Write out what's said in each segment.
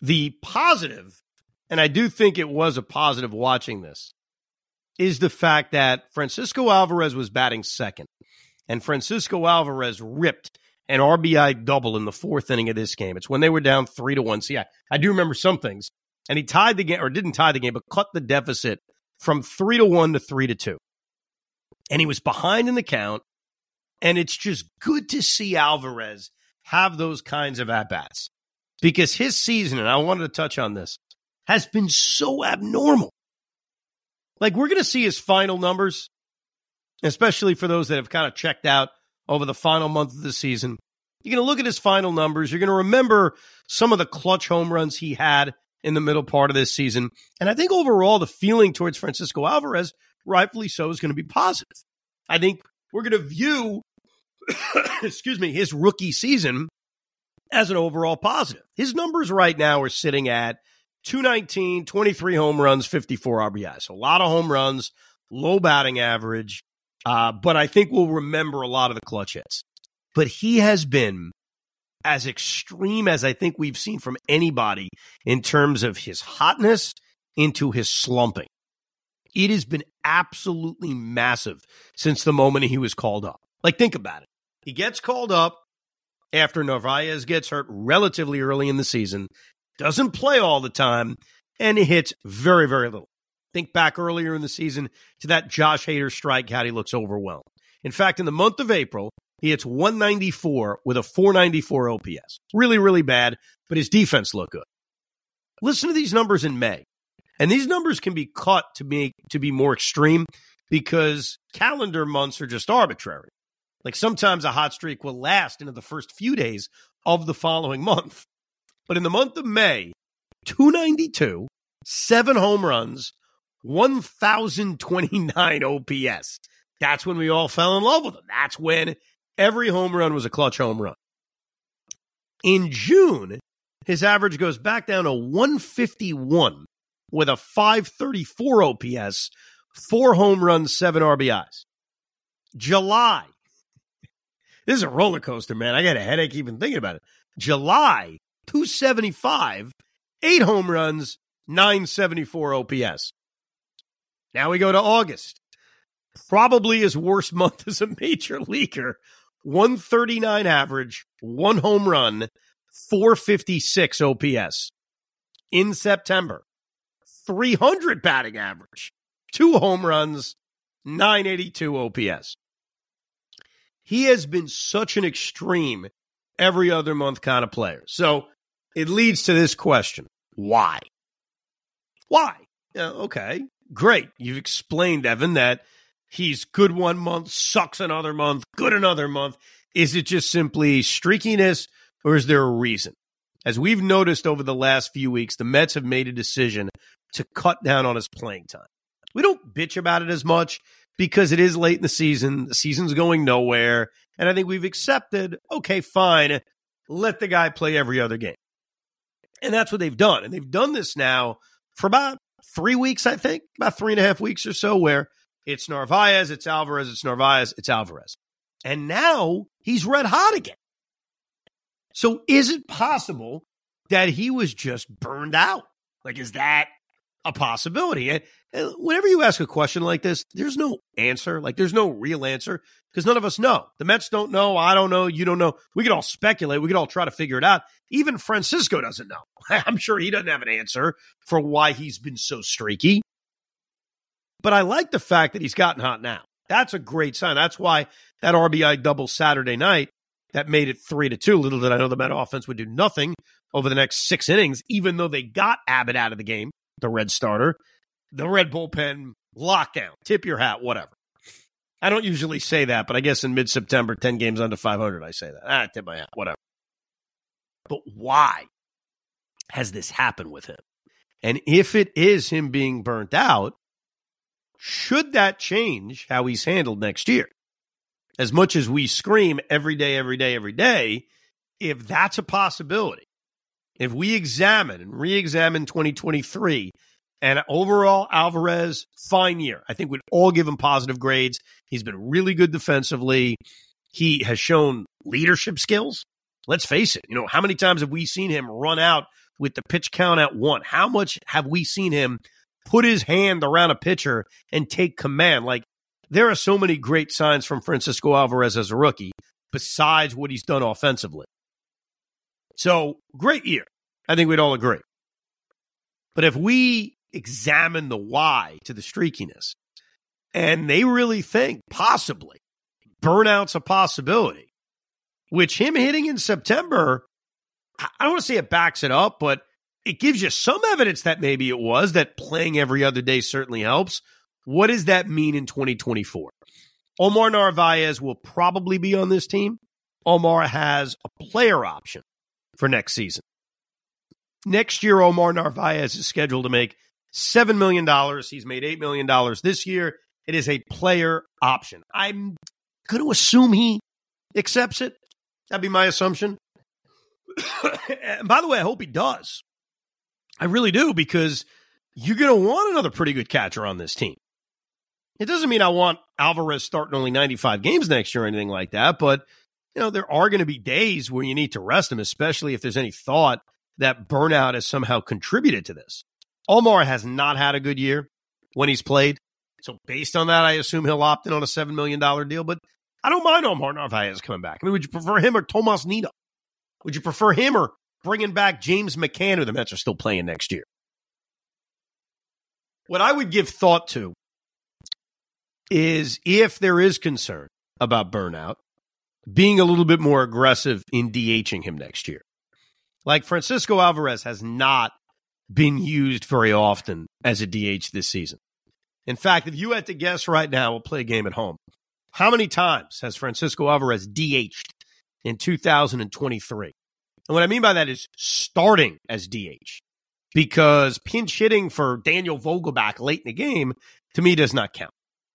The positive, and I do think it was a positive watching this, is the fact that Francisco Alvarez was batting second. And Francisco Alvarez ripped an RBI double in the fourth inning of this game. It's when they were down three to one. See, I, I do remember some things. And he tied the game, or didn't tie the game, but cut the deficit from three to one to three to two. And he was behind in the count. And it's just good to see Alvarez have those kinds of at bats because his season, and I wanted to touch on this, has been so abnormal. Like, we're going to see his final numbers, especially for those that have kind of checked out over the final month of the season. You're going to look at his final numbers. You're going to remember some of the clutch home runs he had in the middle part of this season. And I think overall, the feeling towards Francisco Alvarez, rightfully so, is going to be positive. I think we're going to view, excuse me, his rookie season as an overall positive. His numbers right now are sitting at 219, 23 home runs, 54 RBI. So a lot of home runs, low batting average. Uh, but I think we'll remember a lot of the clutch hits. But he has been as extreme as I think we've seen from anybody in terms of his hotness into his slumping. It has been absolutely massive since the moment he was called up. Like, think about it. He gets called up after Narvaez gets hurt relatively early in the season, doesn't play all the time, and he hits very, very little. Think back earlier in the season to that Josh Hader strikeout. He looks overwhelmed. In fact, in the month of April, he hits 194 with a 494 OPS. Really, really bad, but his defense looked good. Listen to these numbers in May. And these numbers can be cut to be to be more extreme because calendar months are just arbitrary. Like sometimes a hot streak will last into the first few days of the following month. But in the month of May, 292, seven home runs, 1,029 OPS. That's when we all fell in love with him. That's when every home run was a clutch home run. In June, his average goes back down to 151 with a 534 OPS, four home runs, seven RBIs. July, this is a roller coaster, man. I got a headache even thinking about it. July, 275, eight home runs, 974 OPS. Now we go to August. Probably his worst month as a major leaguer. 139 average, one home run, 456 OPS. In September, 300 batting average, two home runs, 982 OPS. He has been such an extreme every other month kind of player. So it leads to this question why? Why? Yeah, okay, great. You've explained, Evan, that he's good one month, sucks another month, good another month. Is it just simply streakiness or is there a reason? As we've noticed over the last few weeks, the Mets have made a decision to cut down on his playing time. We don't bitch about it as much because it is late in the season. The season's going nowhere. And I think we've accepted, okay, fine, let the guy play every other game. And that's what they've done. And they've done this now for about three weeks, I think, about three and a half weeks or so, where it's Narvaez, it's Alvarez, it's Narvaez, it's Alvarez. And now he's red hot again. So is it possible that he was just burned out? Like, is that a possibility? And whenever you ask a question like this, there's no answer. Like there's no real answer because none of us know. The Mets don't know. I don't know. You don't know. We could all speculate. We could all try to figure it out. Even Francisco doesn't know. I'm sure he doesn't have an answer for why he's been so streaky. But I like the fact that he's gotten hot now. That's a great sign. That's why that RBI double Saturday night that made it three to two. Little did I know the Met offense would do nothing over the next six innings, even though they got Abbott out of the game, the red starter the red bullpen lockdown. Tip your hat, whatever. I don't usually say that, but I guess in mid September, 10 games under 500, I say that. Ah, tip my hat, whatever. But why has this happened with him? And if it is him being burnt out, should that change how he's handled next year? As much as we scream every day, every day, every day, if that's a possibility, if we examine and re examine 2023 and overall, Alvarez, fine year. I think we'd all give him positive grades. He's been really good defensively. He has shown leadership skills. Let's face it. You know, how many times have we seen him run out with the pitch count at one? How much have we seen him put his hand around a pitcher and take command? Like, there are so many great signs from Francisco Alvarez as a rookie, besides what he's done offensively. So, great year. I think we'd all agree. But if we examine the why to the streakiness, and they really think possibly burnout's a possibility, which him hitting in September, I don't want to say it backs it up, but it gives you some evidence that maybe it was that playing every other day certainly helps. What does that mean in 2024? Omar Narvaez will probably be on this team. Omar has a player option for next season. Next year, Omar Narvaez is scheduled to make $7 million. He's made $8 million this year. It is a player option. I'm going to assume he accepts it. That'd be my assumption. and by the way, I hope he does. I really do because you're going to want another pretty good catcher on this team. It doesn't mean I want Alvarez starting only 95 games next year or anything like that, but you know, there are going to be days where you need to rest him, especially if there's any thought that burnout has somehow contributed to this. Omar has not had a good year when he's played. So based on that, I assume he'll opt in on a $7 million deal, but I don't mind Omar Narvaez coming back. I mean, would you prefer him or Tomas Nido? Would you prefer him or bringing back James McCann, who the Mets are still playing next year? What I would give thought to is if there is concern about burnout, being a little bit more aggressive in DHing him next year. Like Francisco Alvarez has not been used very often as a DH this season. In fact, if you had to guess right now, we'll play a game at home. How many times has Francisco Alvarez DH'd in 2023? And what I mean by that is starting as DH because pinch hitting for Daniel Vogelbach late in the game to me does not count.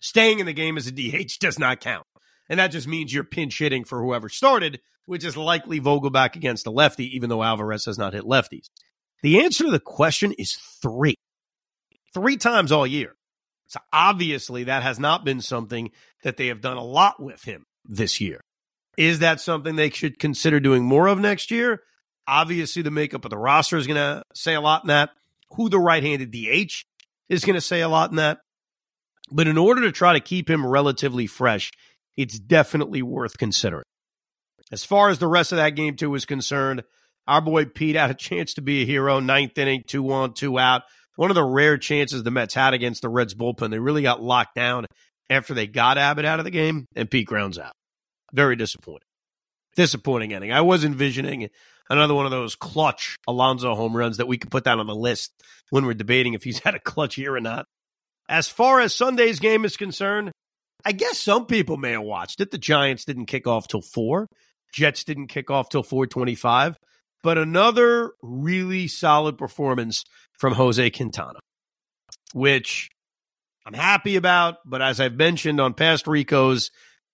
Staying in the game as a DH does not count. And that just means you're pinch hitting for whoever started, which is likely Vogelbach against a lefty, even though Alvarez has not hit lefties. The answer to the question is three. Three times all year. So obviously that has not been something that they have done a lot with him this year. Is that something they should consider doing more of next year? Obviously, the makeup of the roster is going to say a lot in that. Who the right handed DH is going to say a lot in that. But in order to try to keep him relatively fresh, it's definitely worth considering. As far as the rest of that game, too, is concerned, our boy Pete had a chance to be a hero. Ninth inning, two on, two out. One of the rare chances the Mets had against the Reds bullpen. They really got locked down after they got Abbott out of the game, and Pete grounds out. Very disappointing. Disappointing ending. I was envisioning another one of those clutch Alonso home runs that we could put down on the list when we're debating if he's had a clutch year or not. As far as Sunday's game is concerned, I guess some people may have watched it. The Giants didn't kick off till four. Jets didn't kick off till 425. But another really solid performance from Jose Quintana, which I'm happy about. But as I've mentioned on past Ricos,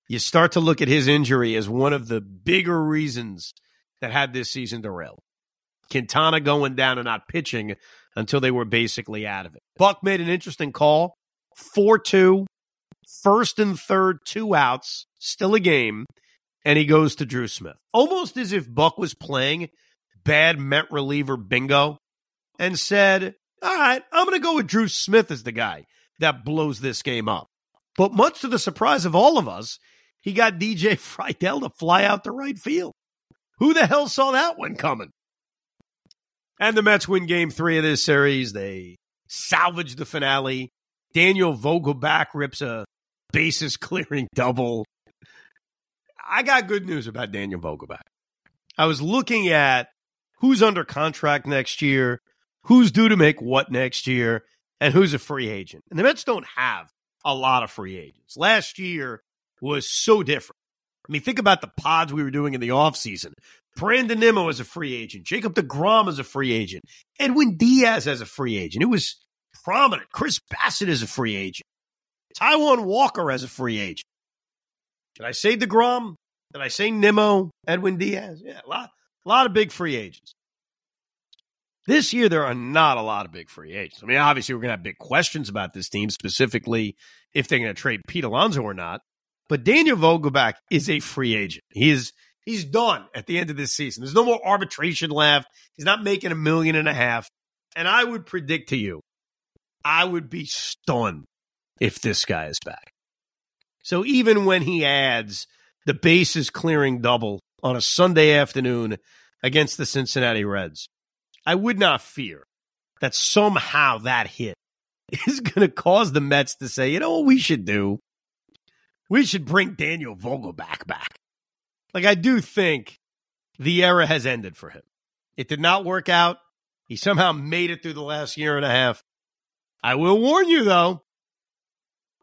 you start to look at his injury as one of the bigger reasons that had this season derailed. Quintana going down and not pitching until they were basically out of it. Buck made an interesting call 4 2, first and third, two outs, still a game, and he goes to Drew Smith. Almost as if Buck was playing bad Met reliever bingo and said, All right, I'm going to go with Drew Smith as the guy that blows this game up. But much to the surprise of all of us, he got DJ Friedl to fly out to right field. Who the hell saw that one coming? And the Mets win game three of this series. They salvage the finale. Daniel Vogelbach rips a bases clearing double. I got good news about Daniel Vogelbach. I was looking at who's under contract next year, who's due to make what next year, and who's a free agent. And the Mets don't have a lot of free agents. Last year was so different. I mean, think about the pods we were doing in the offseason. Brandon Nimmo is a free agent. Jacob DeGrom is a free agent. Edwin Diaz as a free agent. It was prominent. Chris Bassitt is a free agent. Taijuan Walker as a free agent. Did I say DeGrom? Did I say Nimmo? Edwin Diaz? Yeah, a lot, a lot of big free agents. This year, there are not a lot of big free agents. I mean, obviously, we're going to have big questions about this team, specifically if they're going to trade Pete Alonso or not. But Daniel Vogelbach is a free agent. He is He's done at the end of this season. There's no more arbitration left. He's not making a million and a half. And I would predict to you, I would be stunned if this guy is back. So even when he adds the bases clearing double on a Sunday afternoon against the Cincinnati Reds, I would not fear that somehow that hit is going to cause the Mets to say, you know what we should do? We should bring Daniel Vogelbach back. Like, I do think the era has ended for him. It did not work out. He somehow made it through the last year and a half. I will warn you, though,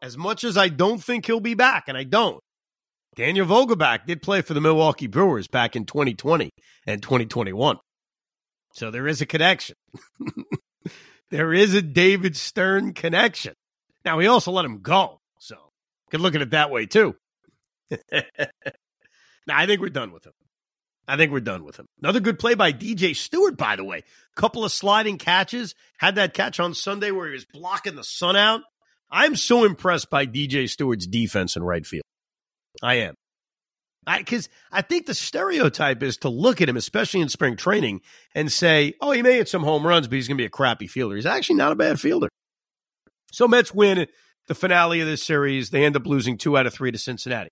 as much as I don't think he'll be back, and I don't, Daniel Vogelbach did play for the Milwaukee Brewers back in 2020 and 2021. So there is a connection. there is a David Stearns connection. Now, he also let him go. So could look at it that way, too. now, I think we're done with him. I think we're done with him. Another good play by DJ Stewart, by the way. Couple of sliding catches. Had that catch on Sunday where he was blocking the sun out. I'm so impressed by DJ Stewart's defense in right field. I am. I Because I, think the stereotype is to look at him, especially in spring training, and say, oh, he may hit some home runs, but he's going to be a crappy fielder. He's actually not a bad fielder. So Mets win the finale of this series. They end up losing two out of three to Cincinnati.